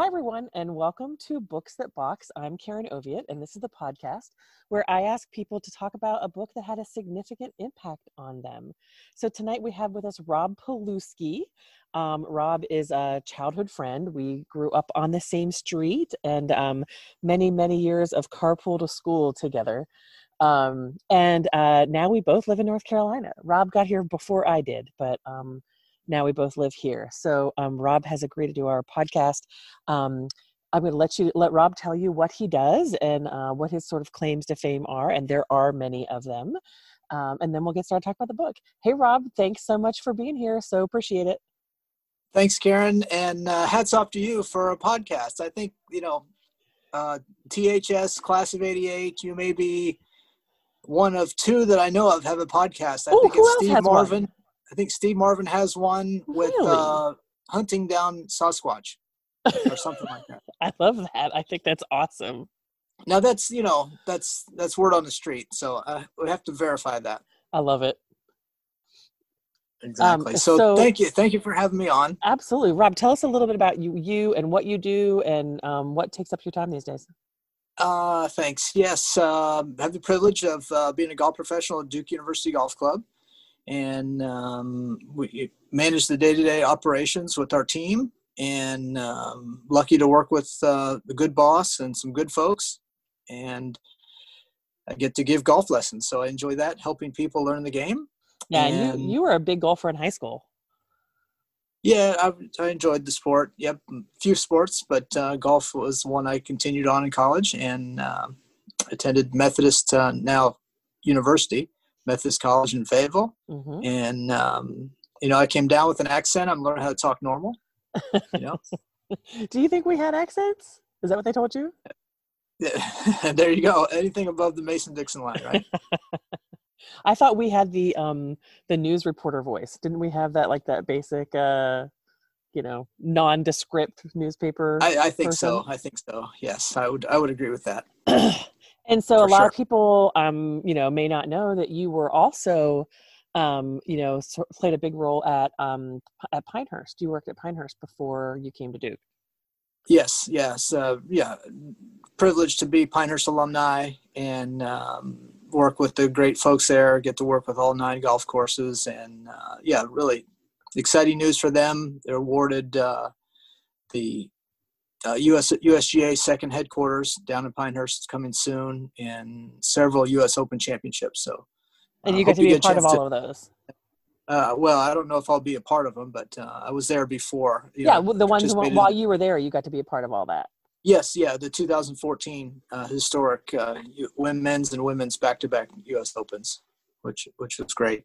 Hi, everyone, and welcome to Books That Box. I'm Karen Oviatt, and this is the podcast where I ask people to talk about a book that had a significant impact on them. So tonight we have with us Rob Paluski. Um, Rob is a childhood friend. We grew up on the same street and um, many, many years of carpool to school together. Um, and uh, now we both live in North Carolina. Rob got here before I did, but um, now we both live here. So um, Rob has agreed to do our podcast. Um, I'm going to let you let Rob tell you what he does and uh, what his sort of claims to fame are, and there are many of them. Um, and then we'll get started talking about the book. Hey, Rob, thanks so much for being here. So appreciate it. Thanks, Karen, and uh, hats off to you for a podcast. I think you know uh, THS Class of '88. You may be one of two that I know of have a podcast. I Ooh, think it's Steve has one? I think Steve Marvin has one with Really? uh, hunting down Sasquatch or something like that. I love that. I think that's awesome. Now that's you know that's that's word on the street, so uh, we have to verify that I love it. exactly. so, Um, so- thank you, thank you for having me on. Absolutely, Rob. Tell us a little bit about you, you, and what you do, and um, what takes up your time these days. Uh, thanks. Yes, um, I have the privilege of uh, being a golf professional at Duke University Golf Club, and um, we manage the day-to-day operations with our team. And um, lucky to work with uh, a good boss and some good folks, and I get to give golf lessons. So I enjoy that, helping people learn the game. Yeah, and you, you were a big golfer in high school. Yeah, I, I enjoyed the sport. Yep, a few sports, but uh, golf was one I continued on in college and um attended Methodist uh, now University, Methodist College in Fayetteville. hmm And um, you know, I came down with an accent. I'm learning how to talk normal. You know, Do you think we had accents? Is that what they told you? Yeah. there you go. Anything above the Mason Dixon line, right? I thought we had the um the news reporter voice. Didn't we have that like that basic uh you know nondescript newspaper? I, I think so. I think so. Yes, I would. I would agree with that. and so For a lot sure. of people um you know may not know that you were also um you know so, played a big role at um at Pinehurst. You worked at Pinehurst before you came to Duke. Yes, yes, uh, yeah. Privileged to be Pinehurst alumni and um, work with the great folks there. Get to work with all nine golf courses, and uh, yeah, really exciting news for them. They're awarded uh, the uh, US USGA second headquarters down in Pinehurst is coming soon, and several U.S. Open championships. So, And uh, you got hope to be a part of all of those. uh, well, I don't know if I'll be a part of them, but uh, I was there before. you Yeah, know, well, the ones while you were there, you got to be a part of all that. Yes, yeah, the 2014 uh, historic uh, women's and women's back-to-back U.S. Opens, which which was great.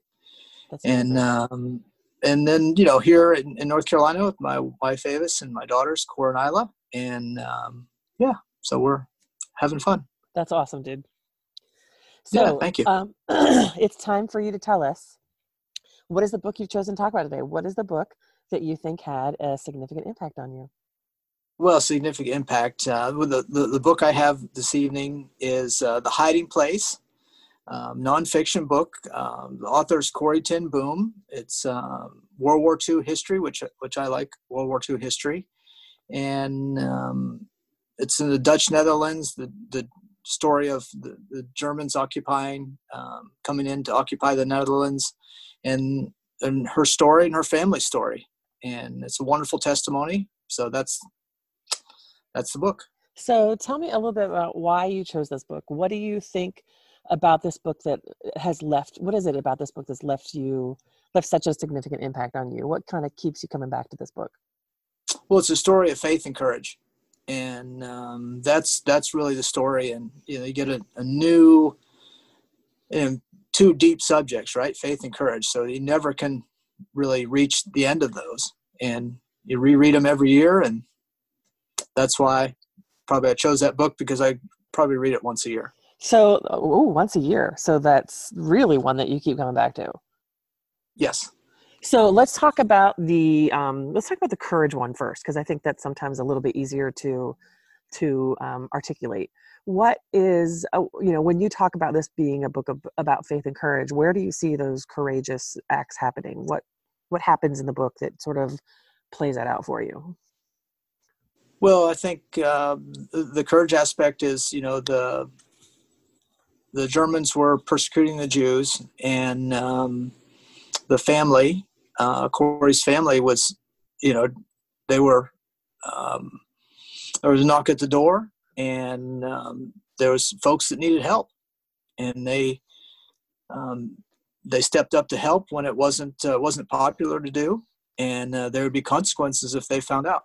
That's And um, and then you know here in, in North Carolina with my wife Avis and my daughters Cora and Isla, and um, yeah, so we're having fun. That's awesome, dude. Yeah, So, thank you. Um, it's time for you to tell us what is the book you've chosen to talk about today? What is the book that you think had a significant impact on you? Well, significant impact. Uh, the, the the book I have this evening is uh, The Hiding Place, um, nonfiction book. Um, the author is Corrie Ten Boom. It's um, World War II history, which which I like World War II history, and um, it's in the Dutch Netherlands. The the story of the, the Germans occupying, um, coming in to occupy the Netherlands, and and her story and her family story, and it's a wonderful testimony. So that's that's the book. So, tell me a little bit about why you chose this book. What do you think about this book that has left? What is it about this book that's left you left such a significant impact on you? What kind of keeps you coming back to this book? Well, it's a story of faith and courage, and um, that's that's really the story. And you know, you get a, a new, and two deep subjects, right? Faith and courage. So you never can really reach the end of those, and you reread them every year, and that's why probably I chose that book because I probably read it once a year. So, oh, once a year. So that's really one that you keep coming back to. Yes. So let's talk about the um, let's talk about the courage one first because I think that's sometimes a little bit easier to to um, articulate. What is uh, you know when you talk about this being a book of, about faith and courage, where do you see those courageous acts happening? What what happens in the book that sort of plays that out for you? Well, I think uh, the courage aspect is, you know, the the Germans were persecuting the Jews, and um, the family, uh, Corrie's family, was, you know, they were. Um, there was a knock at the door, and um, there was folks that needed help, and they um, they stepped up to help when it wasn't uh, wasn't popular to do, and uh, there would be consequences if they found out.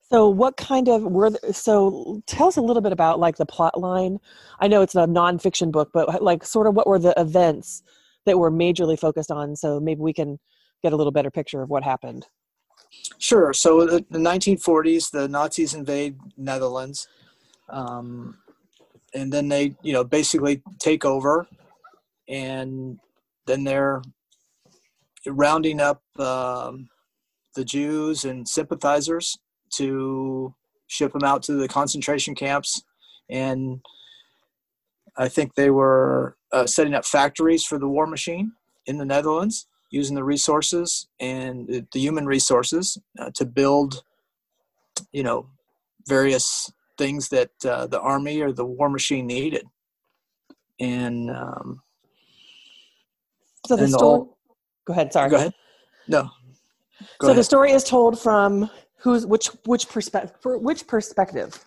So, what kind of were the, so? Tell us a little bit about like the plot line. I know it's a nonfiction book, but like sort of what were the events that we're majorly focused on? So maybe we can get a little better picture of what happened. Sure. So, the, the 1940s, the Nazis invade Netherlands, um, and then they, you know, basically take over, and then they're rounding up um, the Jews and sympathizers to ship them out to the concentration camps. And I think they were uh, setting up factories for the war machine in the Netherlands, using the resources and the human resources uh, to build, you know, various things that uh, the army or the war machine needed. And um, so the story. All, go ahead. Sorry. Go ahead. No. Go so ahead. the story is told from who's which which perspective for which perspective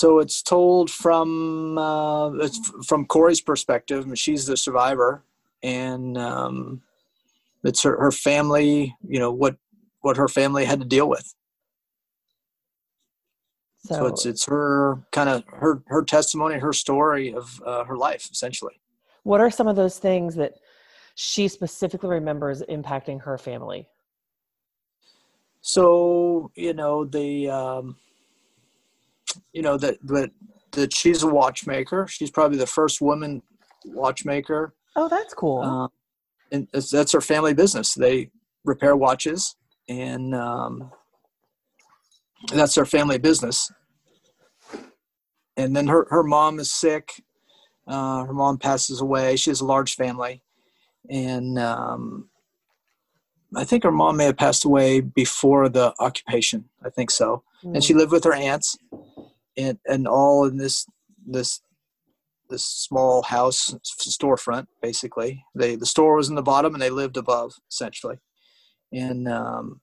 so it's told from uh, it's from Corrie's perspective she's the survivor and um, it's her, her family you know what what her family had to deal with. So, so it's it's her kind of her her testimony her story of uh, her life essentially. What are some of those things that she specifically remembers impacting her family? So you know the um, you know that that that she's a watchmaker. She's probably the first woman watchmaker. Oh, that's cool. Uh, and that's her family business. They repair watches, and um, that's their family business. And then her her mom is sick. Uh, her mom passes away. She has a large family, and um, I think her mom may have passed away before the occupation. I think so. Mm. And she mm. lived with her aunts, and and all in this this this small house storefront. Basically, they the store was in the bottom, and they lived above essentially. And um,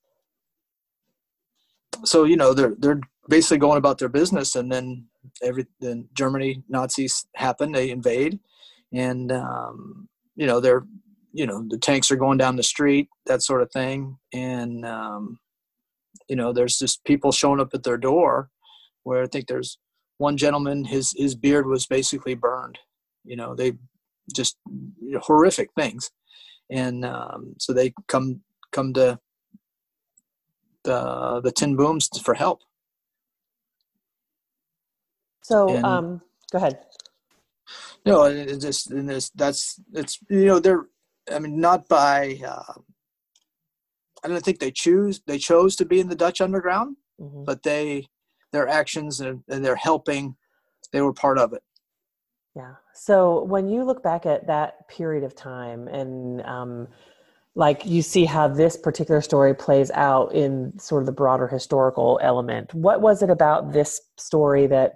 so you know they're they're basically going about their business, and then every then Germany Nazis happen, they invade, and um, you know they're you know the tanks are going down the street that sort of thing and um, you know there's just people showing up at their door where i think there's one gentleman his his beard was basically burned you know they just horrific things and um, so they come come to the the ten Booms for help so and, um go ahead no just and that's it's you know they're I mean, not by. Uh, I don't think they choose. They chose to be in the Dutch underground, mm-hmm. but they, their actions and, and their helping, they were part of it. Yeah. So when you look back at that period of time and um, like you see how this particular story plays out in sort of the broader historical element, what was it about this story that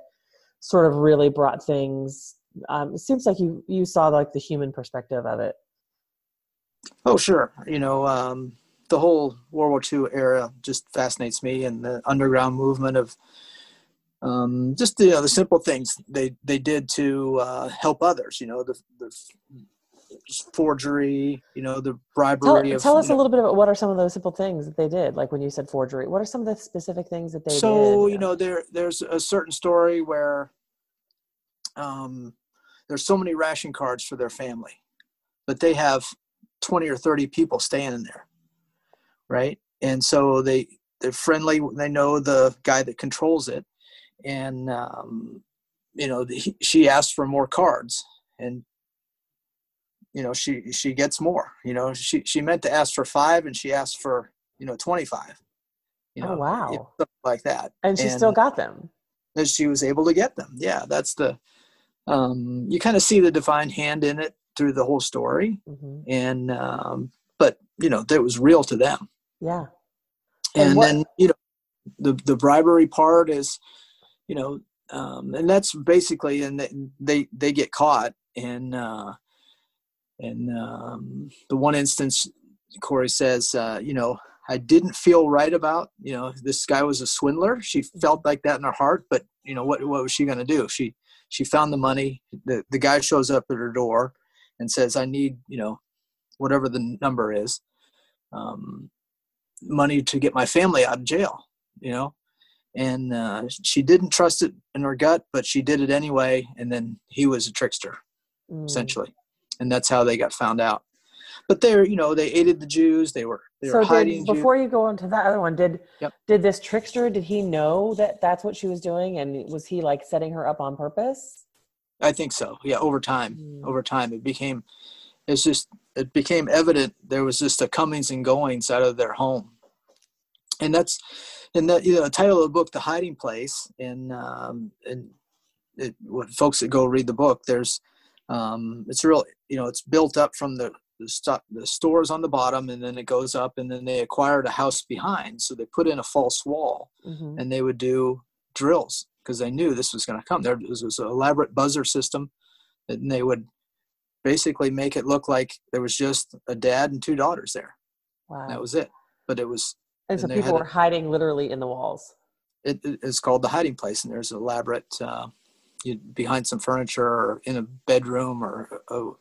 sort of really brought things? Um, it seems like you you saw like the human perspective of it. Oh, sure. You know, um, the whole World War II era just fascinates me, and the underground movement of um, just you know the simple things they they did to uh, help others. You know, the, the forgery. You know, the bribery. Tell, of, tell us a know, little bit about what are some of those simple things that they did. Like when you said forgery, what are some of the specific things that they so, did? You know, there there's a certain story where um, there's so many ration cards for their family, but they have 20 or 30 people staying in there right? And so they they're friendly they know the guy that controls it. And um, you know the, she asks for more cards and you know she she gets more you know? She she meant to ask for five and she asked for you know 25 you oh, know? oh wow like that. And she and, still got them. and she was able to get them. Yeah that's the um you kind of see the divine hand in it through the whole story. Mm-hmm. and um, but you know that was real to them yeah and, and then you know the the bribery part is, you know, um, and that's basically and they they, they get caught and uh, and um, the one instance Corrie says, uh, you know, I didn't feel right about, you know, this guy was a swindler. She felt like that in her heart, but you know, what what was she going to do? She she found the money. The the guy shows up at her door and says, I need, you know, whatever the number is, um, money to get my family out of jail, you know. And uh, she didn't trust it in her gut, but she did it anyway. And then he was a trickster, mm. essentially, and that's how they got found out. But they're, you know, they aided the Jews. They were they so were hiding. Did, before you go on to that other one, did yep. did this trickster? Did he know that that's what she was doing, and was he like setting her up on purpose? I think so. Yeah, over time, mm. over time, it became it's just it became evident there was just a comings and goings out of their home. And that's and that you know the title of the book the hiding place and um and it, what folks that go read the book there's um it's real you know it's built up from the the, st- the stores on the bottom and then it goes up and then they acquired a house behind. So they put in a false wall mm-hmm. and they would do drills because they knew this was going to come. There was, was an elaborate buzzer system and they would basically make it look like there was just a dad and two daughters there. Wow. That was it. But it was. And so people were a, hiding literally in the walls. It, it's called the hiding place, and there's an elaborate uh, you, behind some furniture or in a bedroom or a,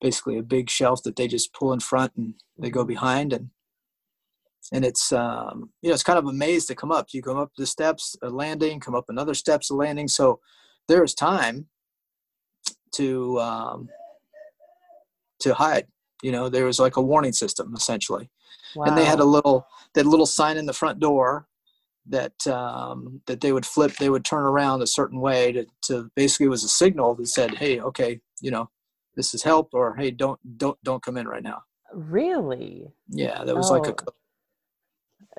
basically a big shelf that they just pull in front and they go mm-hmm. behind and and it's um, you know it's kind of a maze to come up. You come up the steps, a landing, come up another steps, a landing. So there's time to um, to hide. You know, there was like a warning system essentially, wow. and they had a little that little sign in the front door that um, that they would flip. They would turn around a certain way to to basically was a signal that said, "Hey, okay, you know, this is help," or "Hey, don't don't don't come in right now." Really? Yeah, that was oh. like a.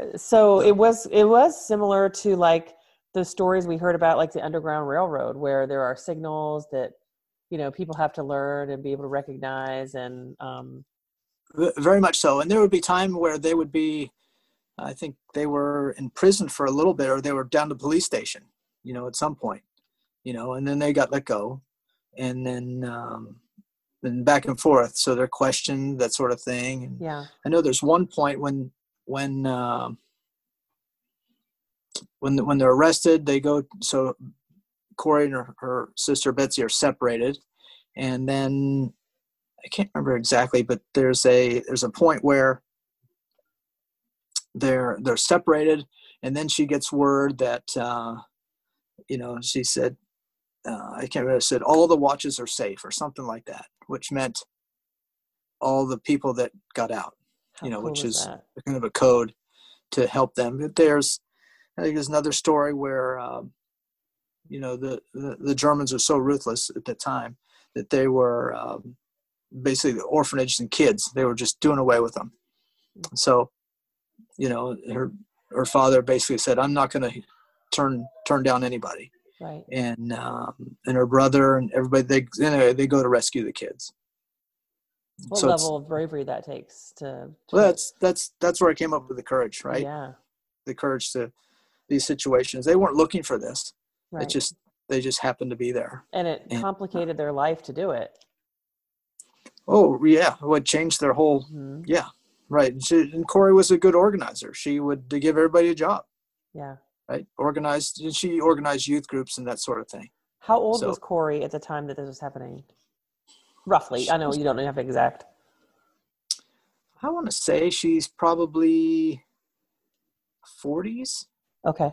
Uh, so it was it was similar to like the stories we heard about like the underground railroad where there are signals that you know people have to learn and be able to recognize and um, very much so and there would be time where they would be i think they were in prison for a little bit or they were down to police station you know at some point you know and then they got let go and then um and back and forth so they're questioned that sort of thing and yeah. I know there's one point when when um when when they're arrested they go so Corrie and her, her sister Betsy are separated, and then I can't remember exactly, but there's a there's a point where they're they're separated, and then she gets word that uh, you know she said uh, I can't remember said all the watches are safe or something like that, which meant all the people that got out, How you know, cool which is that? kind of a code to help them. But there's I think there's another story where um, you know the, the, the Germans were so ruthless at the time that they were um, basically the orphanages and kids. They were just doing away with them. So, you know, her her father basically said, "I'm not going to turn turn down anybody." Right. And um, and her brother and everybody they anyway, they go to rescue the kids. What so level of bravery that takes to, to? Well, that's that's that's where I came up with the courage, right? Yeah. The courage to these situations. They weren't looking for this. Right. It just they just happened to be there. And it and, complicated their life to do it. Oh yeah, it would change their whole. Mm-hmm. Yeah, right. She, and Corrie was a good organizer. She would give everybody a job. Yeah. Right. Organized. She organized youth groups and that sort of thing. How old so, was Corrie at the time that this was happening? Roughly, I know you don't have exact. I want to say she's probably 40s. Okay.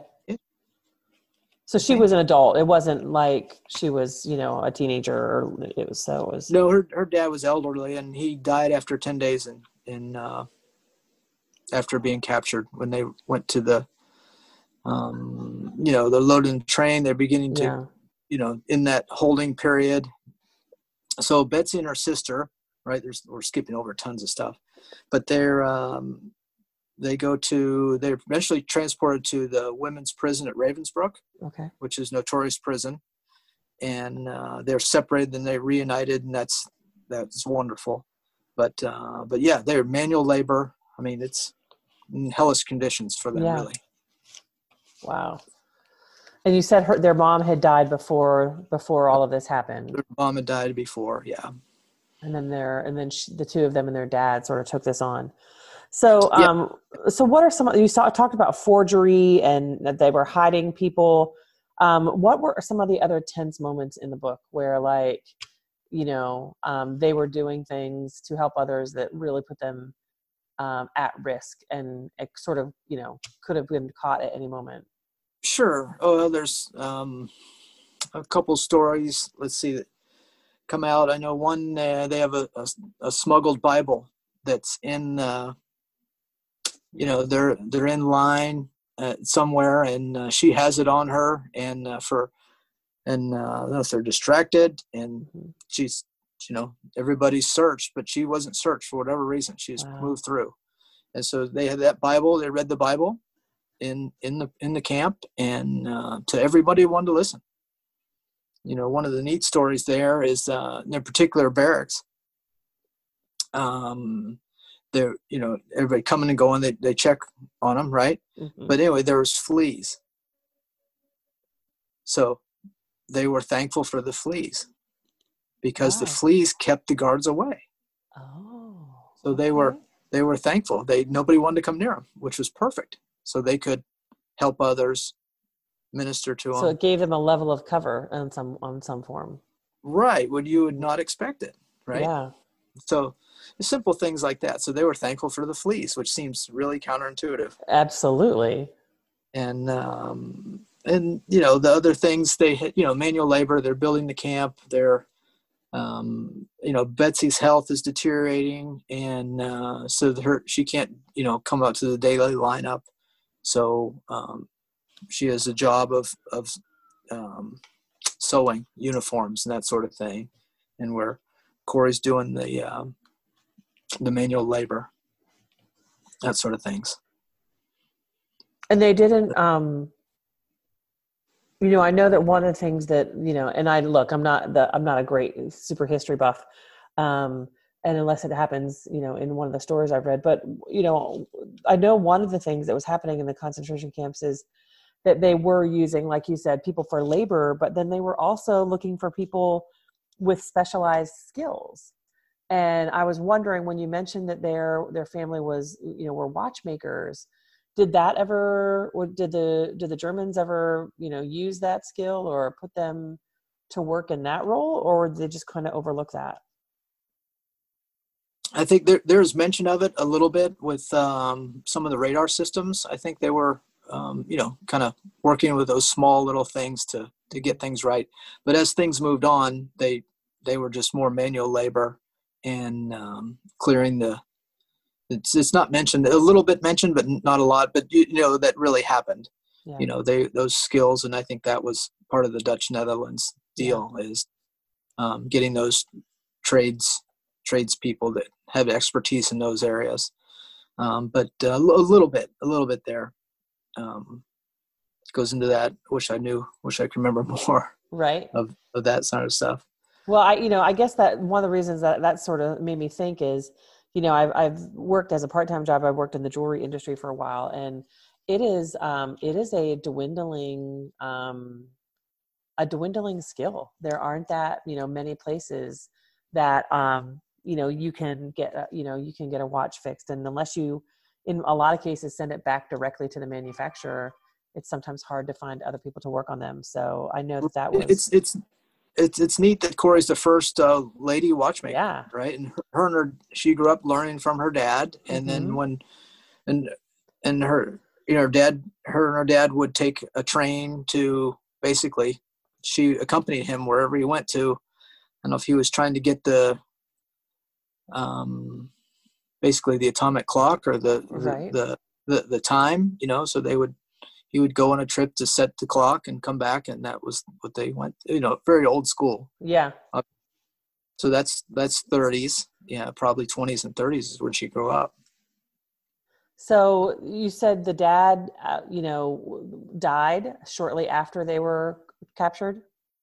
So she was an adult. It wasn't like she was, you know, a teenager or it was so it was No, her her dad was elderly and he died after 10 days in in uh after being captured when they went to the um you know, they're loading the train, they're beginning to yeah. you know, in that holding period. So Betsy and her sister, right, there's we're skipping over tons of stuff. But they're um they go to they're eventually transported to the women's prison at Ravensbrück, okay, which is notorious prison, and uh, they're separated. Then they reunited, and that's that's wonderful. But uh, but yeah, they're manual labor. I mean, it's hellish conditions for them, yeah. really. Wow. And you said her, their mom had died before before all of this happened. Their mom had died before, yeah. And then their and then she, the two of them and their dad sort of took this on. So, um, yeah. so what are some you saw, talked about forgery and that they were hiding people. Um, what were some of the other tense moments in the book where, like, you know, um, they were doing things to help others that really put them um, at risk and it sort of, you know, could have been caught at any moment? Sure. Oh, well, there's um, a couple stories. Let's see that come out. I know one. Uh, they have a, a, a, smuggled Bible that's in. Uh, you know, they're they're in line uh, somewhere, and uh, she has it on her, and uh, for and uh, they're distracted, and mm-hmm. she's you know everybody's searched, but she wasn't searched for whatever reason. She's wow. moved through, and so they had that Bible. They read the Bible in in the in the camp, and uh, to everybody who wanted to listen. You know, one of the neat stories there is uh, in particular barracks. Um, they're you know everybody coming and going. They they check on them, right? Mm-hmm. But anyway, there was fleas. So they were thankful for the fleas because the fleas kept the guards away. Oh. So they okay. were they were thankful. They nobody wanted to come near them, which was perfect. So they could help others, minister to them. So it gave them a level of cover in some on some form. Right, when you would not expect it. Right. Yeah. So simple things like that. So they were thankful for the fleas, which seems really counterintuitive. Absolutely. And um, and you know the other things they you know manual labor. They're building the camp. They're um, you know Betsy's health is deteriorating, and uh, so her she can't you know come up to the daily lineup. So um, she has a job of of um, sewing uniforms and that sort of thing, and where Corey's doing the um, the manual labor, that sort of things. And they didn't um, you know i know that one of the things that you know and i look i'm not the i'm not a great super history buff um and unless it happens you know in one of the stories i've read but you know i know one of the things that was happening in the concentration camps is that they were using like you said people for labor but then they were also looking for people with specialized skills. And i was wondering when you mentioned that their their family was you know were watchmakers did that ever or did the did the germans ever you know use that skill or put them to work in that role or did they just kind of overlook that? I think there, there's mention of it a little bit with um, some of the radar systems. I think they were um, you know kind of working with those small little things to to get things right. But as things moved on they they were just more manual labor and um, clearing the it's it's not mentioned a little bit mentioned but not a lot but you, you know that really happened. Yeah. you know they those skills and i think that was part of the dutch netherlands deal yeah. is um, getting those trades tradespeople that have expertise in those areas. Um, but uh, a little bit a little bit there um, goes into that. Wish i knew wish i could remember more right. of, of that sort of stuff well i you know i guess that one of the reasons that that sort of made me think is you know I've I've worked as a part time job. I've worked in the jewelry industry for a while, and it is um, it is a dwindling um, a dwindling skill. There aren't that you know many places that um, you know you can get a, you know you can get a watch fixed, and unless you in a lot of cases send it back directly to the manufacturer, it's sometimes hard to find other people to work on them. So I know that that was it's it's it's it's neat that Corrie's the first uh, lady watchmaker, yeah. right? And her and her, she grew up learning from her dad, and mm-hmm. then when, and and her, you know, her dad, her and her dad would take a train to basically, she accompanied him wherever he went to. I don't know if he was trying to get the, um, basically the atomic clock or the right. the, the the time, you know. So they would he would go on a trip to set the clock and come back and that was what they went you know very old school. Yeah. Uh, so that's that's 30s yeah probably 20s and 30s is when she grew up. So you said the dad uh, you know died shortly after they were captured?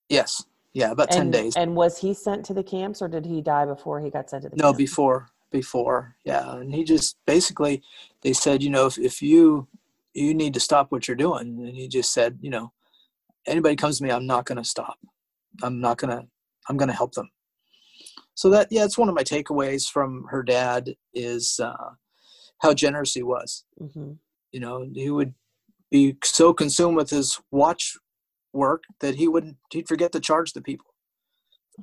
Yes. Yeah about 10 days. and was he sent to the camps or did he die before he got sent to the no camps? before before. Yeah and he just basically they said you know if, if you you need to stop what you're doing. And he just said you know anybody comes to me i'm not going to stop. I'm not going to i'm going to help them. So that yeah it's one of my takeaways from her dad is uh, how generous he was. Hmm you know he would be so consumed with his watch work that he wouldn't he'd forget to charge the people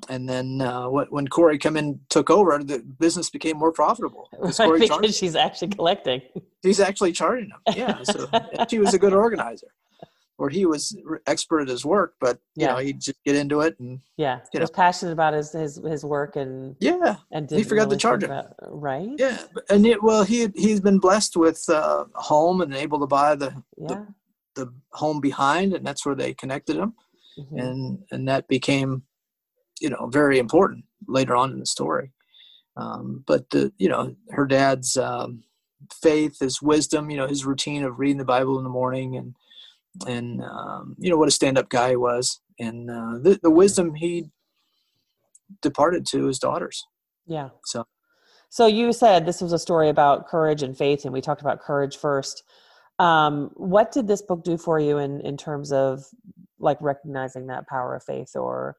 and then uh, what, when Corrie come in took over, the business became more profitable. 'cause Corrie because charged- she's actually collecting. he's actually charging them. Yeah, so she was a good organizer, or he was expert at his work, but you Yeah. know he'd just get into it and Yeah, he was passionate about his his his work and yeah, and He forgot to really charge think right? yeah. And it, well, he he's been blessed with uh, a home and able to buy the Yeah. the home behind, and that's where they connected him, mhm. and and that became, you know, very important later on in the story. Um, but the you know her dad's um, faith, his wisdom, you know, his routine of reading the Bible in the morning, and and um, you know what a stand-up guy he was, and uh, the the wisdom he departed to his daughters. Yeah. So So you said this was a story about courage and faith, and we talked about courage first. Um, what did this book do for you in in terms of like recognizing that power of faith, or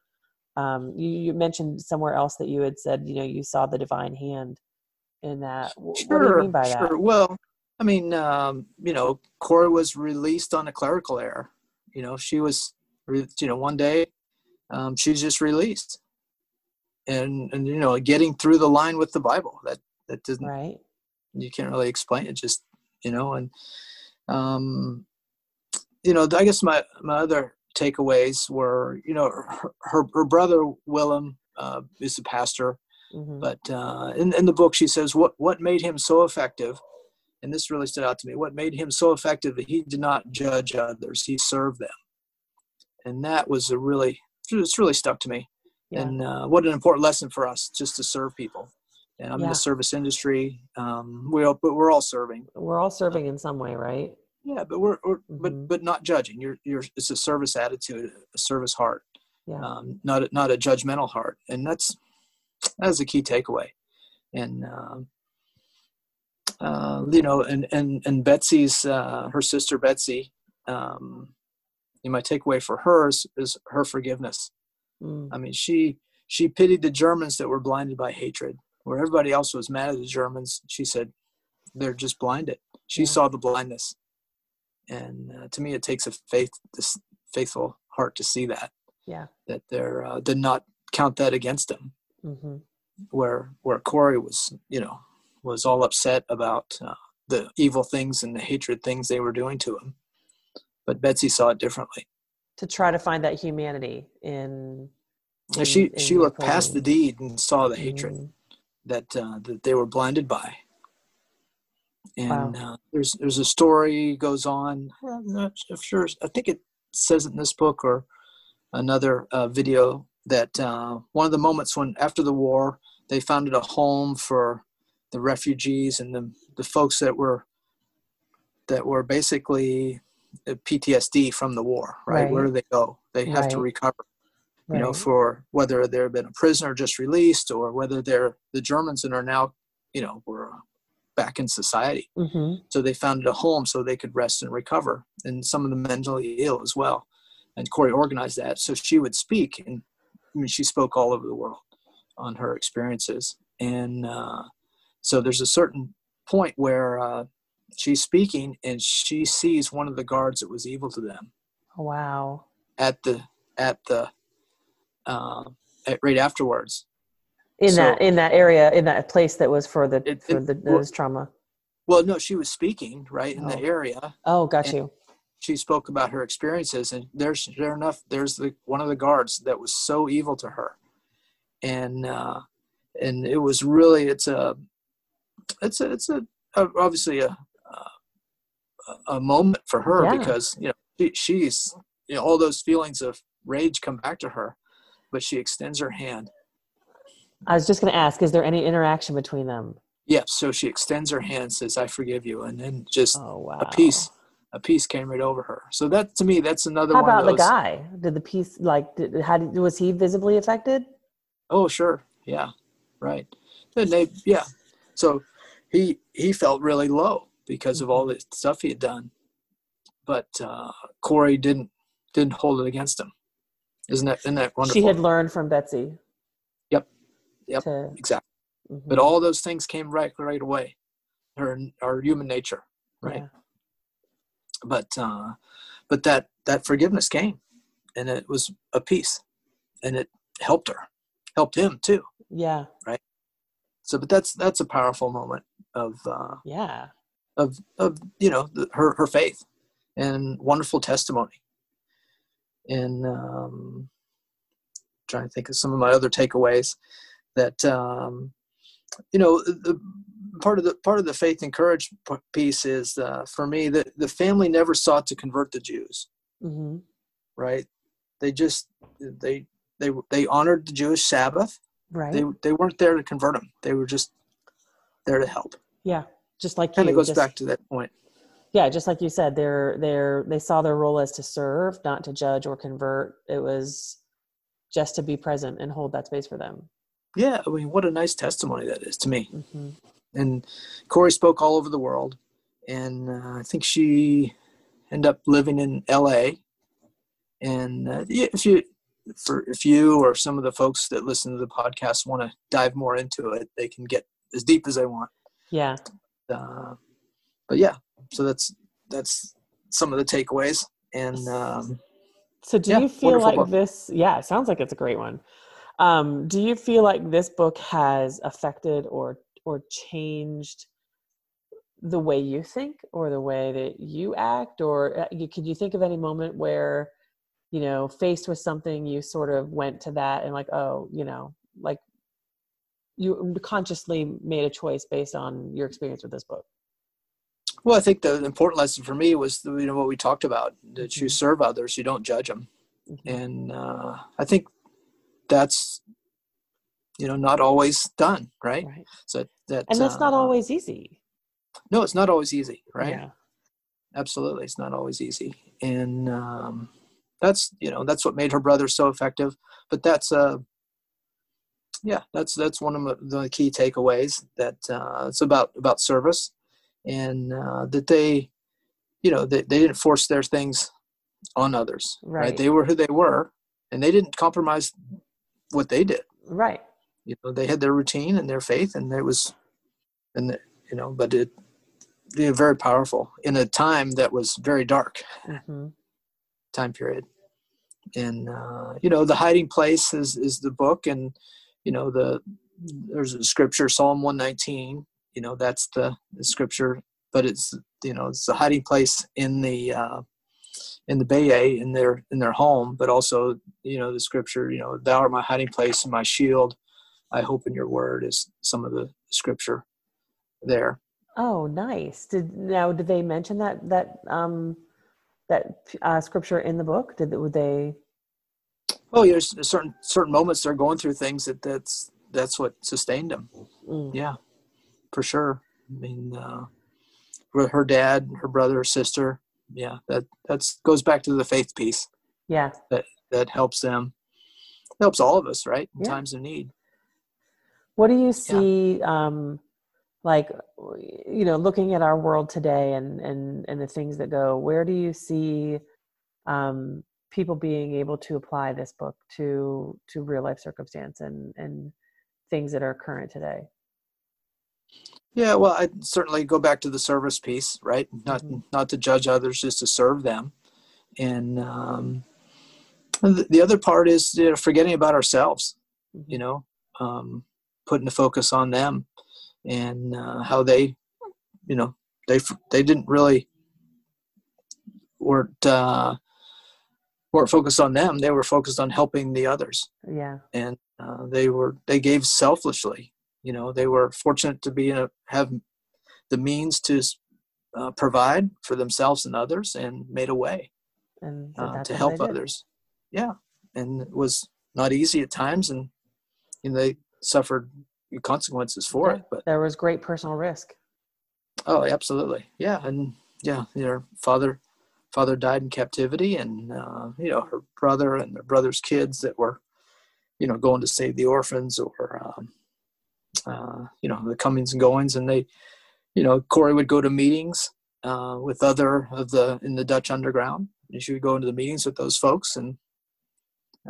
um, you, you mentioned somewhere else that you had said you know you saw the divine hand in that. Wh- What do you mean by that? sure. Well, I mean, um, you know, Cora was released on a clerical error. You know, she was, you know, one day um, she's just released, and and you know, getting through the line with the Bible that that doesn't Right. you can't really explain it. Just you know, and um, you know, I guess my my other takeaways were, you know, her her, her brother Willem uh, is a pastor hmm but uh, in, in the book she says what what made him so effective? And this really stood out to me. What made him so effective that he did not judge others he served them? And that was a really it's really stuck to me. Yeah. and uh, what an important lesson for us just to serve people. And i'm in the service industry. Um, we all, but we're all serving. We're all serving in some way, right? Yeah but we're, we're Mhm. but but not judging you're you're it's a service attitude a service heart Yeah. um, not a, not a judgmental heart, and that's that's a key takeaway. And um uh, you know, and and and Betsy's uh, her sister Betsy, um, you know, my takeaway for her is, is her forgiveness. Mm. I mean, she she pitied the Germans that were blinded by hatred, where everybody else was mad at the Germans. She said they're just blinded. She Yeah. saw the blindness, and uh, to me, it takes a faith, this faithful heart to see that Yeah. that they're uh, did not count that against them. hmm Where where Corrie was, you know, was all upset about uh, the evil things and the hatred things they were doing to him, but Betsy saw it differently. To try to find that humanity in. And she in- she looked past the deed and saw the hatred Mhm. that uh, that they were blinded by. And Wow. uh, there's there's a story goes on. I'm not sure. I think it says it in this book or another uh, video that uh, one of the moments when after the war they founded a home for the refugees and the the folks that were that were basically uh, PTSD from the war. Right, where do they go? They have to Right. recover you know, for whether they've been a prisoner just released or whether they're the Germans and are now, you know, were back in society. Mhm. So they founded a home so they could rest and recover, and some of them mentally ill as well. And Corrie organized that so she would speak, and I mean, she spoke all over the world on her experiences. And uh, so there's a certain point where uh, she's speaking, and she sees one of the guards that was evil to them Wow. at the at the uh, at, right afterwards. In So- that in that area in that place that was for the It- for the well- trauma. Well, no, she was speaking right in the Oh. area. Oh, got you. She spoke about her experiences, and there's sure enough, there's the one of the guards that was so evil to her, and uh, and it was really it's a it's a it's a, a obviously a a- a moment for her Yeah. because you know she, she's you know all those feelings of rage come back to her, but she extends her hand I was just going to ask: Is there any interaction between them? Yeah, so she extends her hand, says, "I forgive you," and then just Oh wow. a piece, a piece came right over her. So that to me, that's another How one about of the guy? Did the piece like? Did, how did, was he visibly affected? Oh, sure, yeah, right. And they, yeah, so he he felt really low because of all the stuff he had done, but uh, Corrie didn't didn't hold it against him. Isn't that isn't that wonderful? She had learned from Betsy. Yep. To- exactly. Mhm. But all those things came right right away. Our our human nature, right? Yeah. But uh, but that that forgiveness came, and it was a peace, and it helped her, helped him too. Yeah. Right. So, but that's that's a powerful moment of uh, Yeah. of of you know the, her her faith and wonderful testimony and um trying to think of some of my other takeaways that um you know the part of the part of the faith and courage piece is uh, for me that the family never sought to convert the jews. Hmm right? They just they they they honored the jewish sabbath. Right. they they weren't there to convert them they were just there to help. Yeah. Just like kind of goes just- back to that point. Yeah just like you said they're they're they saw their role as to serve not to judge or convert. It was just to be present and hold that space for them yeah i mean what a nice testimony that is to me hmm and Corrie spoke all over the world, and uh, I think she ended up living in L.A. And uh, if you, for if you or some of the folks that listen to the podcast want to dive more into it, they can get as deep as they want. yeah Uh, but yeah, so that's that's some of the takeaways, and um, so do yeah, you feel like book. this yeah it sounds like it's a great one um do you feel like this book has affected or or changed the way you think or the way that you act or uh, you, could you think of any moment where you know faced with something you sort of went to that and like oh you know like you consciously made a choice based on your experience with this book well, I think the important lesson for me was you know what we talked about that you Mhm. serve others, you don't judge them. Mhm. and uh, I think that's you know not always done, right? right So that and that's not uh, always easy no, it's not always easy, right? yeah Absolutely, it's not always easy, and um, that's you know that's what made her brother so effective. But that's uh, yeah, that's that's one of the- the key takeaways that uh, it's about about service, and uh, that they, you know, they, they didn't force their things on others, right. Right. They were who they were, and they didn't compromise what they did. right. You know they had their routine and their faith and it was and the- you know but it they were very powerful in a time that was very dark. Hmm time period. And uh, you know the hiding place is is the book and you know the there's a scripture psalm 119 you know that's the, the scripture but it's you know it's the hiding place in the uh, in the bay in their in their home but also you know the scripture you know thou art my hiding place and my shield i hope in your word is some of the scripture there Oh, nice. Did now did they mention that that um that uh, scripture in the book? Did would they? oh there's certain certain moments they're going through things that that's that's what sustained them Mm, yeah for sure i mean uh with her dad her brother sister yeah that that's goes back to the faith piece yeah. that that helps them helps all of us right in Yeah. times of need What do you see? Um, like you know, looking at our world today and and and the things that go. Where do you see um, people being able to apply this book to to real life circumstance and and things that are current today? Yeah well i certainly go back to the service piece right? Not Mhm. not to judge others just to serve them. And um the, the other part is you know forgetting about ourselves you know um putting the focus on them and uh, how they you know they they didn't really weren't uh weren't focused on them. They were focused on helping the others. Yeah. and uh, they were they gave selflessly you know they were fortunate to be a, have the means to uh, provide for themselves and others and made a way And so uh, to help others yeah and it was not easy at times and you know, they suffered consequences for Yeah. it but There was great personal risk. oh absolutely yeah and yeah their father father died in captivity and uh, you know her brother and their brother's kids that were you know going to save the orphans or um, uh, you know the comings and goings and they you know Corrie would go to meetings uh, with other of the in the Dutch underground. And she would go into the meetings with those folks, and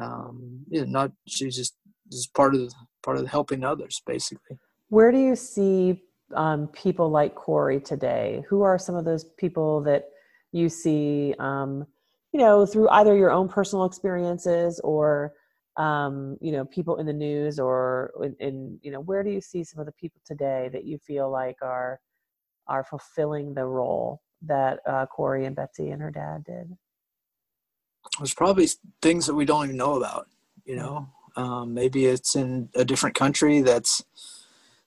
um, yeah, not she's just just part of the, part of helping others, basically. Where do you see um, people like Corrie today? Who are some of those people that you see, um, you know, through either your own personal experiences or um, you know, people in the news or in, in, you know, where do you see some of the people today that you feel like are are fulfilling the role that uh, Corrie and Betsie and her dad did? There's probably things that we don't even know about. You know, um, maybe it's in a different country that's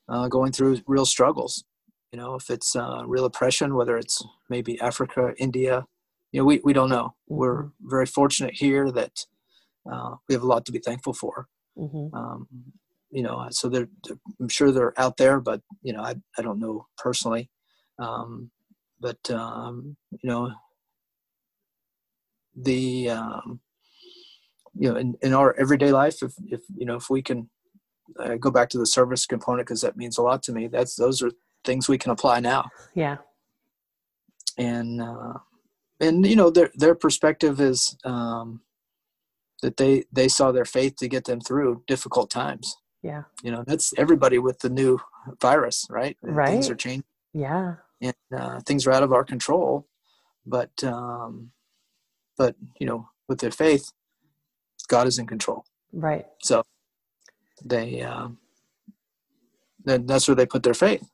uh, going through real struggles. You know, if it's uh, real oppression, whether it's maybe Africa, India, you know, we, we don't know. Mm-hmm. We're very fortunate here that uh, we have a lot to be thankful for. Mm-hmm. Um, you know, so they're, they're, I'm sure they're out there, but you know, I, I don't know personally. Um, but um, you know, the um, you know, in, in our everyday life, if if you know, if we can uh, go back to the service component because that means a lot to me. That's those are things we can apply now. Yeah. And uh, and you know, their their perspective is um, that they they saw their faith to get them through difficult times. Yeah. You know, that's everybody with the new virus, right? Right. Things are changing. Yeah and uh, things are out of our control. But um, but you know, with their faith, God is in control. Right. So they uh, then that's where they put their faith,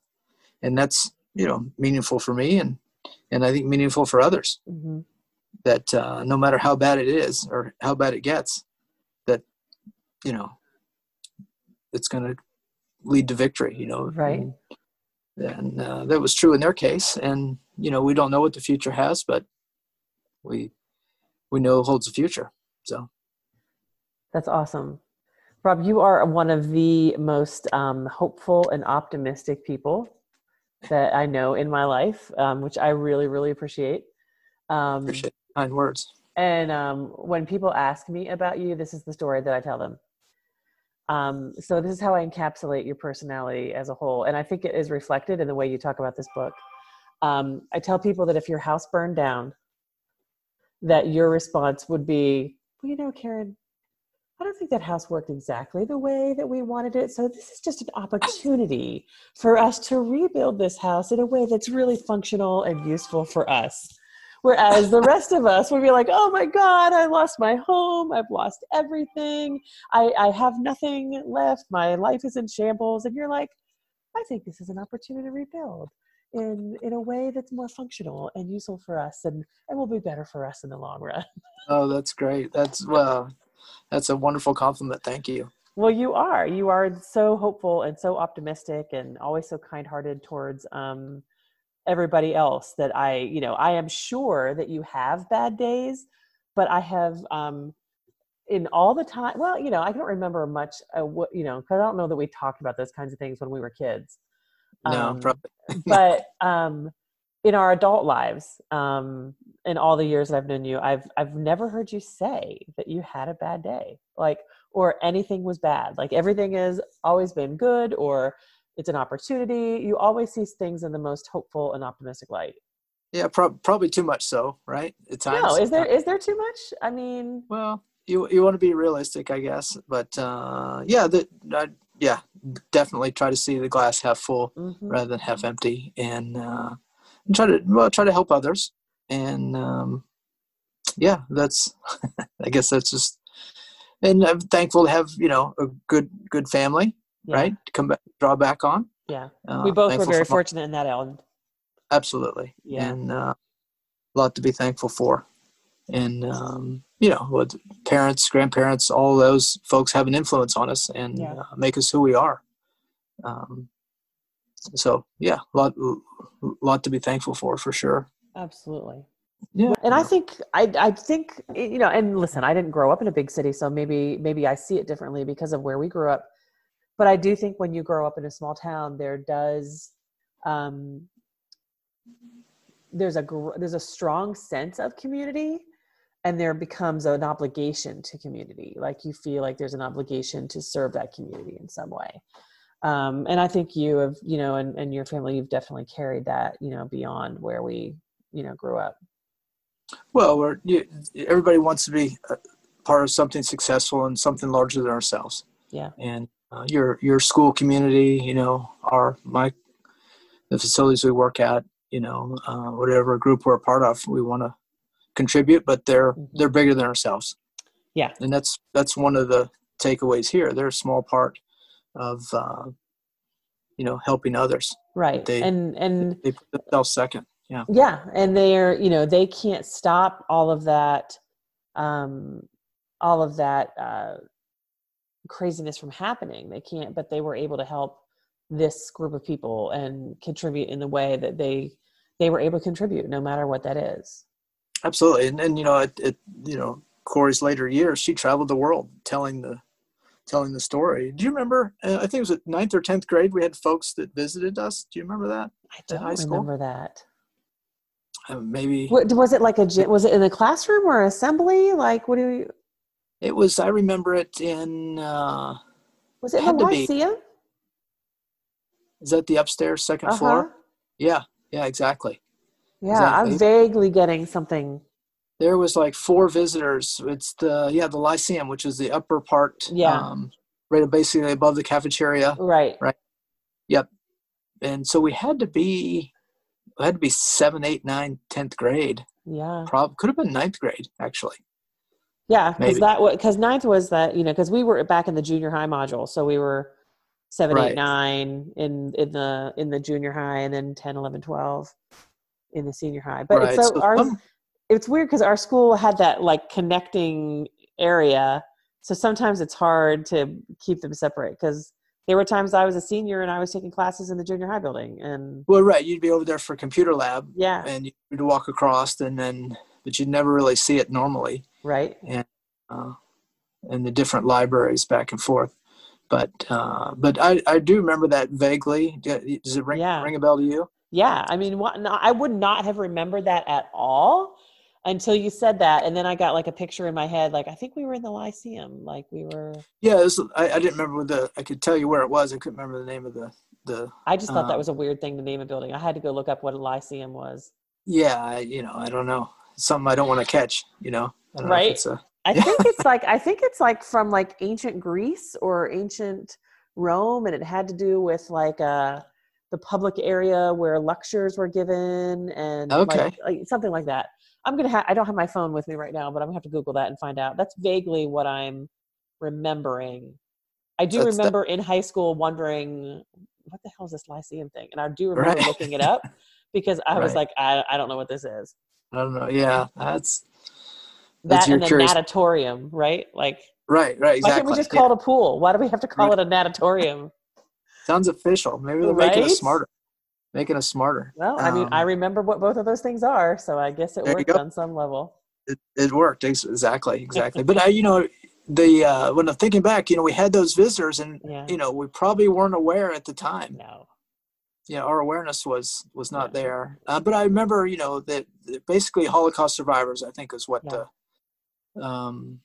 and that's you know meaningful for me and and I think meaningful for others. Mm-hmm. That uh, no matter how bad it is or how bad it gets, that you know it's going to lead to victory. You know, right. And, and uh, that was true in their case. And you know we don't know what the future has but we we know holds the future so. That's awesome. Rob you are one of the most um, hopeful and optimistic people that i know in my life um, which i really really appreciate. Um, appreciate kind words and um, when people ask me about you this is the story that i tell them um, so this is how I encapsulate your personality as a whole, and I think it is reflected in the way you talk about this book. Um, I tell people that if your house burned down, that your response would be, well, you know, Karen, I don't think that house worked exactly the way that we wanted it. So this is just an opportunity for us to rebuild this house in a way that's really functional and useful for us. Whereas the rest of us would be like, oh my God, I lost my home. I've lost everything. I, I have nothing left. My life is in shambles. And you're like, I think this is an opportunity to rebuild in in a way that's more functional and useful for us and, and will be better for us in the long run. Oh, that's great. That's well that's a wonderful compliment. Thank you. Well, you are. You are so hopeful and so optimistic and always so kind hearted towards um, everybody else that I, you know, I am sure that you have bad days, but I have um in all the time, well, you know, I don't remember much, uh, what, you know, because I don't know that we talked about those kinds of things when we were kids. No, um, probably. but um, in our adult lives, um, in all the years that I've known you, I've I've never heard you say that you had a bad day, like or anything was bad. Like everything has always been good, or it's an opportunity. You always see things in the most hopeful and optimistic light. Yeah, pro- probably too much so, right? At times. No, is there is there too much? I mean, well, you you want to be realistic, I guess, but uh, yeah, that yeah, definitely try to see the glass half full mm-hmm. rather than half empty, and, uh, and try to well try to help others, and um, yeah, that's I guess that's just, and I'm thankful to have you know a good good family yeah. right? Come back, draw back on. Yeah, uh, we both were very fortunate in that end. Absolutely, yeah, and uh, a lot to be thankful for. And um, you know, with parents, grandparents, all those folks have an influence on us and yeah. uh, make us who we are. Um, so yeah, a lot, lot to be thankful for, for sure. Absolutely. Yeah. And I think I I think you know, and listen, I didn't grow up in a big city, so maybe maybe I see it differently because of where we grew up but I do think when you grow up in a small town, there does um, there's a there's a strong sense of community, and there becomes an obligation to community. Like you feel like there's an obligation to serve that community in some way. Um, and I think you have, you know, and, and your family, you've definitely carried that, you know, beyond where we you know grew up Well, we're, you, everybody wants to be a part of something successful and something larger than ourselves. Yeah. And uh, your your school community, you know, our my the facilities we work at, you know, uh, whatever group we're a part of, we want to contribute, but they're Mhm. they're bigger than ourselves. Yeah. And that's that's one of the takeaways here. They're a small part of uh, you know helping others. right They- and and They put themselves second. Yeah. yeah and they're you know they can't stop all of that um all of that uh craziness from happening they can't but they were able to help this group of people and contribute in the way that they they were able to contribute no matter what that is Absolutely, and and you know, it, it you know, Corrie's later years, she traveled the world telling the telling the story. Do you remember? Uh, I think it was at ninth or tenth grade. We had folks that visited us. Do you remember that? i don't high school? remember that Uh, maybe what, was it like a was it in the classroom or assembly like what do you it was. I remember it in. Uh, was it Had the lyceum is that the upstairs 2nd Uh-huh. floor? Yeah, yeah, exactly. yeah i'm vaguely getting something There was like four visitors. It's the yeah the Lyceum, which is the upper part. Yeah. Um, right basically above the cafeteria. right Right. Yep. and so we had to be we had to be seven eight nine tenth grade yeah prob could have been ninth grade actually Yeah, because that was because ninth was that you know because we were back in the junior high module, so we were seven, eight, nine in in the in the junior high, and then 10, 11, 12 in the senior high. But right it's so, so ours, some- it's weird because our school had that like connecting area, so sometimes it's hard to keep them separate because there were times I was a senior and I was taking classes in the junior high building, and well right you'd be over there for computer lab yeah, and you'd walk across and then but you'd never really see it normally right, uh, in the different libraries back and forth but uh, but I, I do remember that vaguely does it ring, Yeah. ring a bell to you Yeah, I mean, what, no, I would not have remembered that at all until you said that, and then I got like a picture in my head, like I think we were in the Lyceum, like we were. yeah it was, I, I didn't remember the i could tell you where it was i couldn't remember the name of the the I just thought that Um, was a weird thing to name a building. I had to go look up what a Lyceum was. yeah I, you know i don't know something i don't want to catch you know I don't know Right. it's a- I think it's like I think it's like from like ancient Greece or ancient Rome, and it had to do with like uh the public area where lectures were given and Okay. like, something like that. I'm gonna have I don't have my phone with me right now, but I'm gonna have to Google that and find out. That's vaguely what I'm remembering. I do That's remember in high school wondering what the hell is this Lyceum thing, and I do remember Right. looking it up because I was like, I, I don't know what this is. I don't know. Yeah, that's That That's your and the curious- natatorium, right? Like right. Right. Exactly. why can't we just Yeah. call it a pool? Why do we have to call Right. it a natatorium? Sounds official. Maybe they're making Right? us smarter. Making us smarter. Well, I mean, I Um, remember what both of those things are, so I guess it worked on some level. It, it worked exactly. Exactly. but I, you know, the uh, when I'm thinking back, you know, we had those visitors, and Yeah. you know, we probably weren't aware at the time. No. You know, our awareness was was not Yeah. there. Uh, but I remember, you know, that, that basically Holocaust survivors. I think is what Yeah. the um,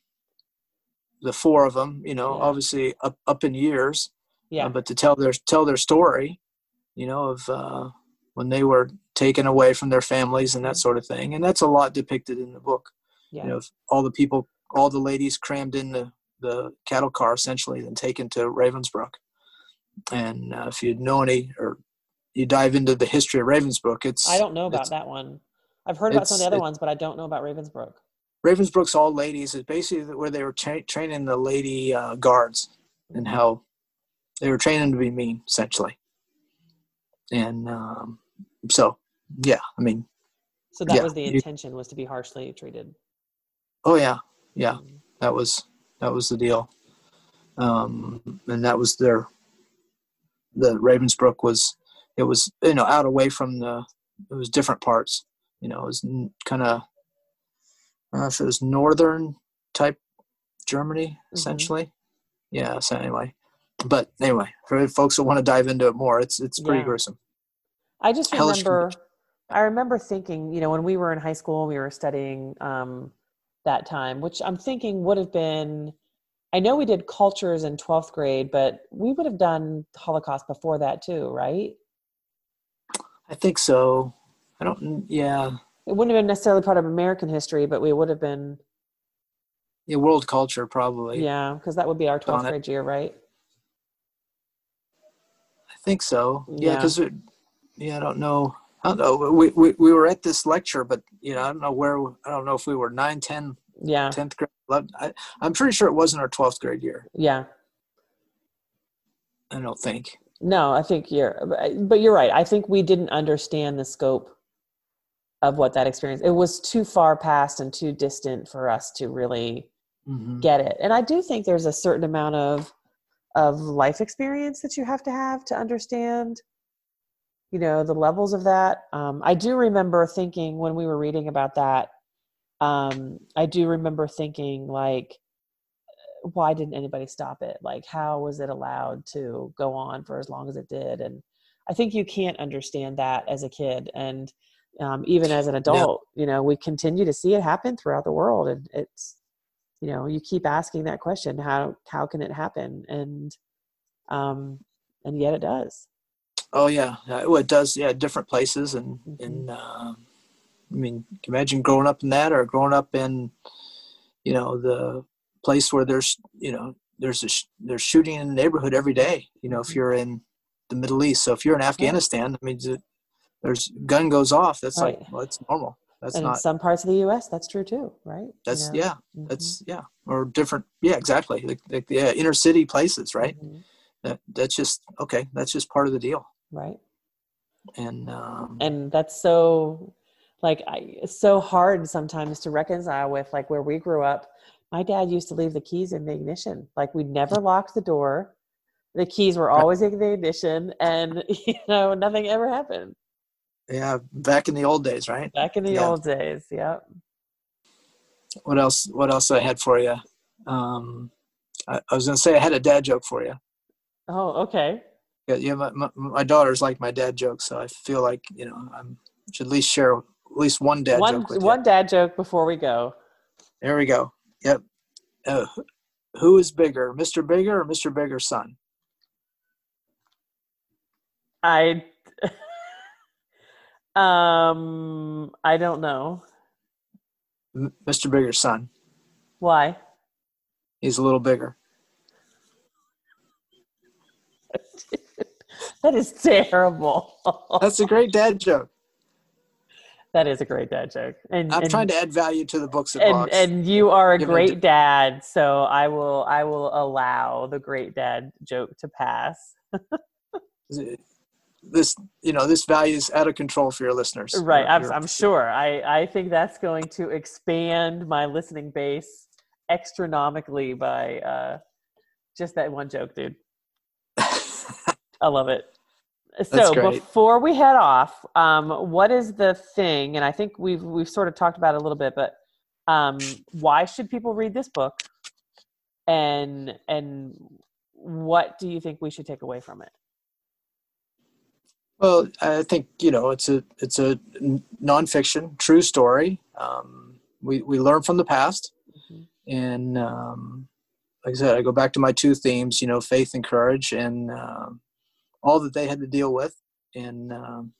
the four of them. You know, Yeah. obviously up up in years. Yeah. uh, but to tell their tell their story, you know, of uh, when they were taken away from their families and that sort of thing, and that's a lot depicted in the book. yeah. You know, all the people, all the ladies crammed in the the cattle car essentially, and taken to Ravensbrück. And uh, if you'd know any, or you dive into the history of Ravensbrück, it's I don't know about that one. I've heard about some of the other it- ones, but I don't know about Ravensbrück. Ravensbrück's all ladies. It's basically where they were tra- training the lady uh, guards and how they were training to be mean, essentially. And um, so, yeah, I mean, So that Yeah, was the you- intention was to be harshly treated. oh yeah, yeah, Mm. that was that was the deal. Um, and that was their the Ravensbrück was it was you know out away from the it was different parts. You know, it was kind of I don't know if it was northern type Germany Mhm. essentially. Yeah. So anyway, but anyway, for folks that want to dive into it more, it's it's pretty Yeah. gruesome. I just remember, I remember thinking, you know, when we were in high school, we were studying um, that time, which I'm thinking would have been, I know we did cultures in 12th grade, but we would have done Holocaust before that too, right? I think so. I don't. Yeah. it wouldn't have been necessarily part of American history, but we would have been. Yeah, world culture probably. Yeah, because that would be our twelfth grade year, right? I think so. Yeah, Yeah. because yeah, I don't know. I don't know. We, we we were at this lecture, but you know, I don't know where. I don't know if we were 9, 10, Yeah, 10th grade. 11, I, I'm pretty sure it wasn't our 12th grade year. yeah. I don't think. No, I think you're, but- you're right. I think we didn't understand the scope of what that experience. It was too far past and too distant for us to really Mhm. get it. And I do think there's a certain amount of of life experience that you have to have to understand, you know, the levels of that. Um, I do remember thinking when we were reading about that. Um, I do remember thinking like, why didn't anybody stop it? Like, how was it allowed to go on for as long as it did? And I think you can't understand that as a kid, and um, even as an adult, you know, we continue to see it happen throughout the world, and it's, you know, you keep asking that question: how how can it happen? And um, and yet it does. Oh yeah, Uh, it does. Yeah, different places, and Mhm. and uh, I mean, imagine growing up in that, or growing up in, you know, the place where there's, you know, there's a sh- there's shooting in the neighborhood every day. You know, if Mhm. you're in the Middle East, so if you're in Afghanistan, I mean, there's gun goes off. That's like, well, it's normal. That's and in not. some parts of the U.S., that's true too, right? You That's know? yeah. Mhm. That's yeah. Or different. Yeah, exactly. Like, like yeah, inner city places, right? Mhm. That that's just okay. That's just part of the deal. Right. And um, and that's so like I, it's so hard sometimes to reconcile with like where we grew up my dad used to leave the keys in the ignition. Like we never locked the door. The keys were always in the ignition and you know nothing ever happened. Yeah, back in the old days, right? back in the Yeah. old days yep. What else what else i had for you um i, I was gonna say i had a dad joke for you oh okay. Yeah, yeah my, my, my daughters like my dad jokes so i feel like you know i'm should at least share at least one dad one joke one you dad joke before we go. There we go yep. Uh, who is bigger mr bigger or mr bigger's son? I um i don't know. M- mr bigger's son. Why? He's a little bigger. That is terrible. That's a great dad joke that is a great dad joke. And i'm and- trying to add value to the books and, and and you are a Give great dad so i will i will allow the great dad joke to pass. This you know this value is out of control for your listeners. Right You're- I'm, you're- I'm sure. I i think that's going to expand my listening base astronomically by uh just that one joke dude. I love it so before we head off um what is the thing and i think we've we've sort of talked about it a little bit but um why should people read this book and and what do you think we should take away from it Well, I think you know it's a it's a n- nonfiction, true story. Um, we we learn from the past, Mhm. and um, like I said, I go back to my two themes. You know, faith and courage, and um, all that they had to deal with. And um,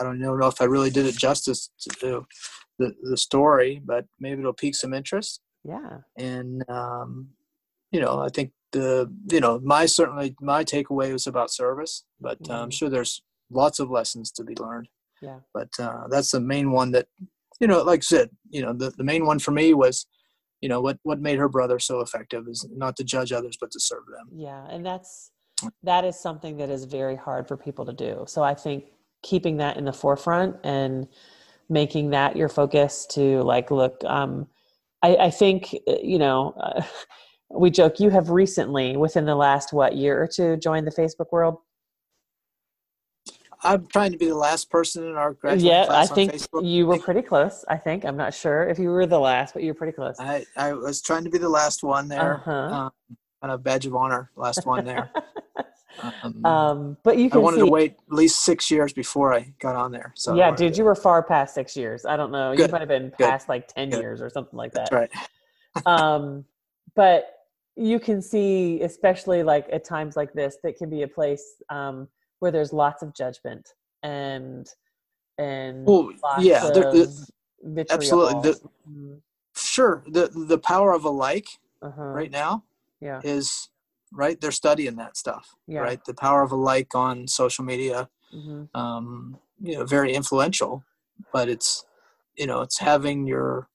I don't know if I really did it justice to the the story, but maybe it'll pique some interest. yeah And um, you know, I think the you know my certainly my takeaway was about service, but uh, I'm Mhm. sure there's lots of lessons to be learned yeah but uh, that's the main one that you know like i said you know the, the main one for me was you know what what made her brother so effective is not to judge others but to serve them Yeah, and that's that is something that is very hard for people to do. So I think keeping that in the forefront and making that your focus to like look um I, I think you know uh, we joke you have recently within the last what year or two joined the Facebook world. i'm trying to be the last person in our graduating yeah, I class on think facebook you were pretty close. I think I'm not sure if you were the last, but you were pretty close. I, I was trying to be the last one there Uh-huh. um, kind of badge of honor last one there um, um, but you can. i wanted see to wait at least six years before i got on there so yeah, dude, you were far past six years. I don't know. You might have been good, past like 10 good. years or something like that. that's right um, but you can see, especially like at times like this, that can be a place um, where there's lots of judgment and and well lots yeah there, of, there- vitriol. Absolutely. The, Mhm. sure. The the power of a like Uh-huh. right now Yeah. is right. They're studying that stuff. Yeah. Right. The power of a like on social media. hmm Um, you know, very influential. But it's you know, it's having your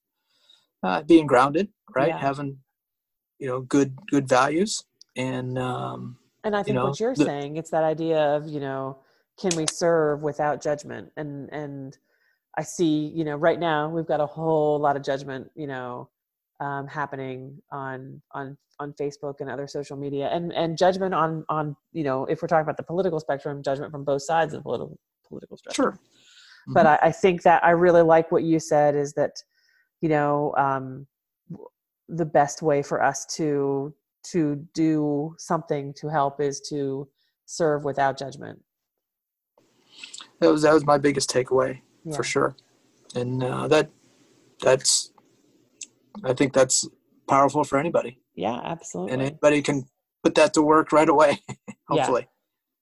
uh, being grounded, right? Yeah. Having you know good good values and um, And I think know, what you're the- saying, it's that idea of, you know, can we serve without judgment? And and I see, you know, right now we've got a whole lot of judgment, you know, um, happening on on on Facebook and other social media, and and judgment on on you know, if we're talking about the political spectrum, judgment from both sides of the political political spectrum. sure. but I, I think that I really like what you said is that you know um, the best way for us to to do something to help is to serve without judgment that was that was my biggest takeaway yeah. for sure and uh, that that's i think that's powerful for anybody. Yeah absolutely. and anybody can put that to work right away hopefully.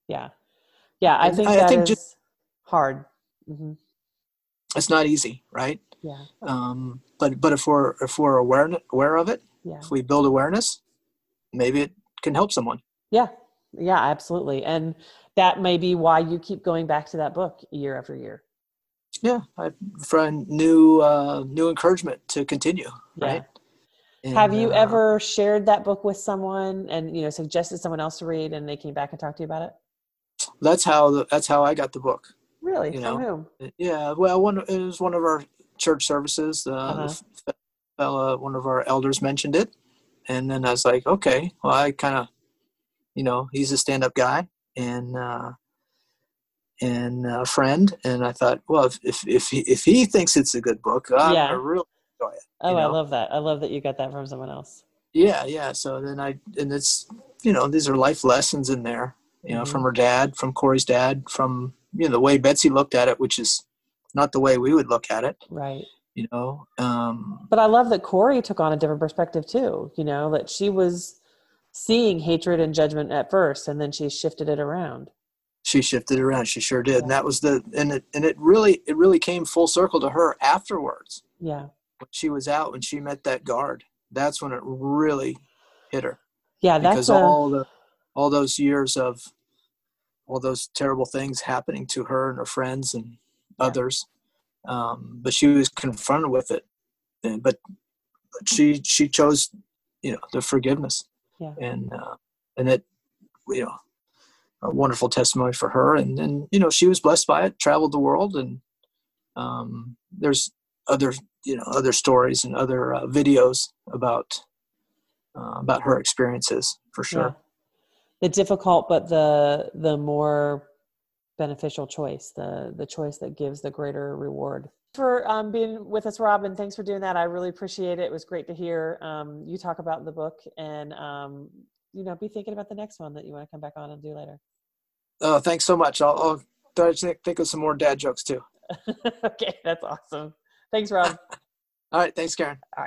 Yeah. Yeah yeah I think I- I that is think just- hard. Hmm it's not easy right? Yeah. Um, but but if we're if we're aware aware of it yeah. if we build awareness maybe it can help someone. Yeah. Yeah absolutely. And that may be why you keep going back to that book year after year yeah i find new uh, new encouragement to continue Yeah. right And, Have you uh, ever shared that book with someone and you know suggested someone else to read and they came back and talked to you about it? that's how the, that's how i got the book Really? You From know, whom? Yeah, well, one it was one of our church services. Uh, Uh-huh. fella, one of our elders mentioned it, and then I was like, okay, well, I kind of, you know, he's a stand-up guy and uh, and a friend, and I thought, well, if if if he, if he thinks it's a good book, I'm Yeah. gonna really enjoy it. Oh, you I love that. I love that you got that from someone else. Yeah, yeah. So then I and it's you know these are life lessons in there, you know, Mhm. from her dad, from Corrie's dad, from you know the way Betsie looked at it, which is not the way we would look at it. Right. you know um But I love that Corey took on a different perspective too, you know, that she was seeing hatred and judgment at first and then she shifted it around. She shifted around. She sure did. And that was the and it and it really it really came full circle to her afterwards. Yeah. when she was out when she met that guard that's when it really hit her. Yeah, that's because a, all the all those years of all those terrible things happening to her and her friends and Yeah. others um but she was confronted with it. And, but but she she chose you know the forgiveness. Yeah. and uh and it you know a wonderful testimony for her and and you know she was blessed by it traveled the world and um there's other you know other stories and other uh, videos about uh, about her experiences for sure yeah. the difficult but the the more beneficial choice, the the choice that gives the greater reward. For um, being with us, Robin, thanks for doing that. I really appreciate it. It was great to hear um, you talk about the book, and um, you know, be thinking about the next one that you want to come back on and do later. oh thanks so much i'll, I'll try to think- think of some more dad jokes too okay, that's awesome. Thanks, Rob. all right thanks karen All right.